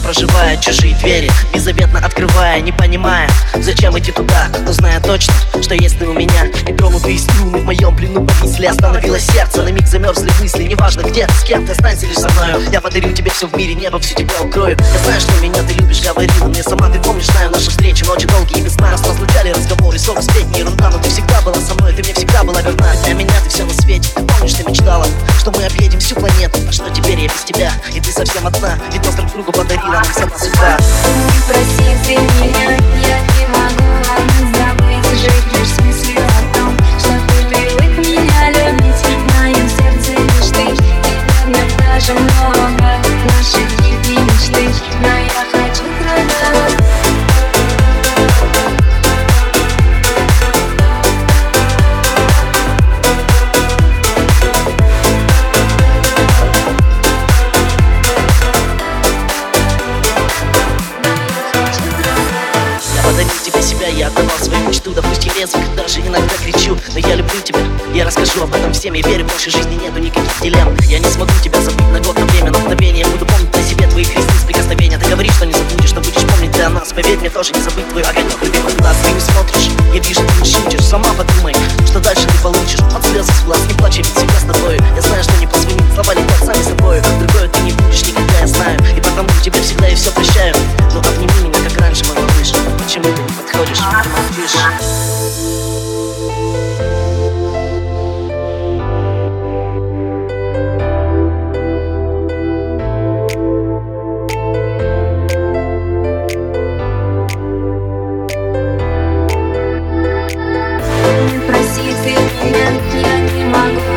проживая чужие двери Беззаветно открывая, не понимая Зачем идти туда, зная точно, что есть ты у меня И тронутые струны в моем плену повисли Остановилось сердце, на миг замерзли мысли Неважно где, с кем ты, останься лишь со мною. Я подарю тебе все в мире, небо всю тебя укрою Я знаю, что меня ты любишь, говорила мне сама Ты помнишь, знаю наши встречи, ночи долгие без Нас разлучали разговоры, ссоры, сплетни, ерунда Но ты всегда была со мной, ты мне всегда была верна. Для меня ты все на свете, ты помнишь, ты мечтала Что мы объедем всю планету, а что теперь я без тебя? И ты совсем одна, ведь нас друг другу подарила нам сама судьба тебе себя, я отдавал свою мечту Допустим, резко, даже иногда кричу. Но я люблю тебя, я расскажу об этом всем Я верю, нашей жизни нету никаких дилемм. Я не смогу тебя забыть на год, на время, на мгновение. Буду помнить на себе твои крестные прикосновения. Ты говоришь, что не забудешь, что будешь помнить для нас. Поверь мне, тоже не забыть твой огонек. Любимых глаз Ты не смотришь, я вижу, ты не шутишь. Сама подумай, что дальше ты получишь. От слез из глаз, не плачь, ведь всегда без я не могу.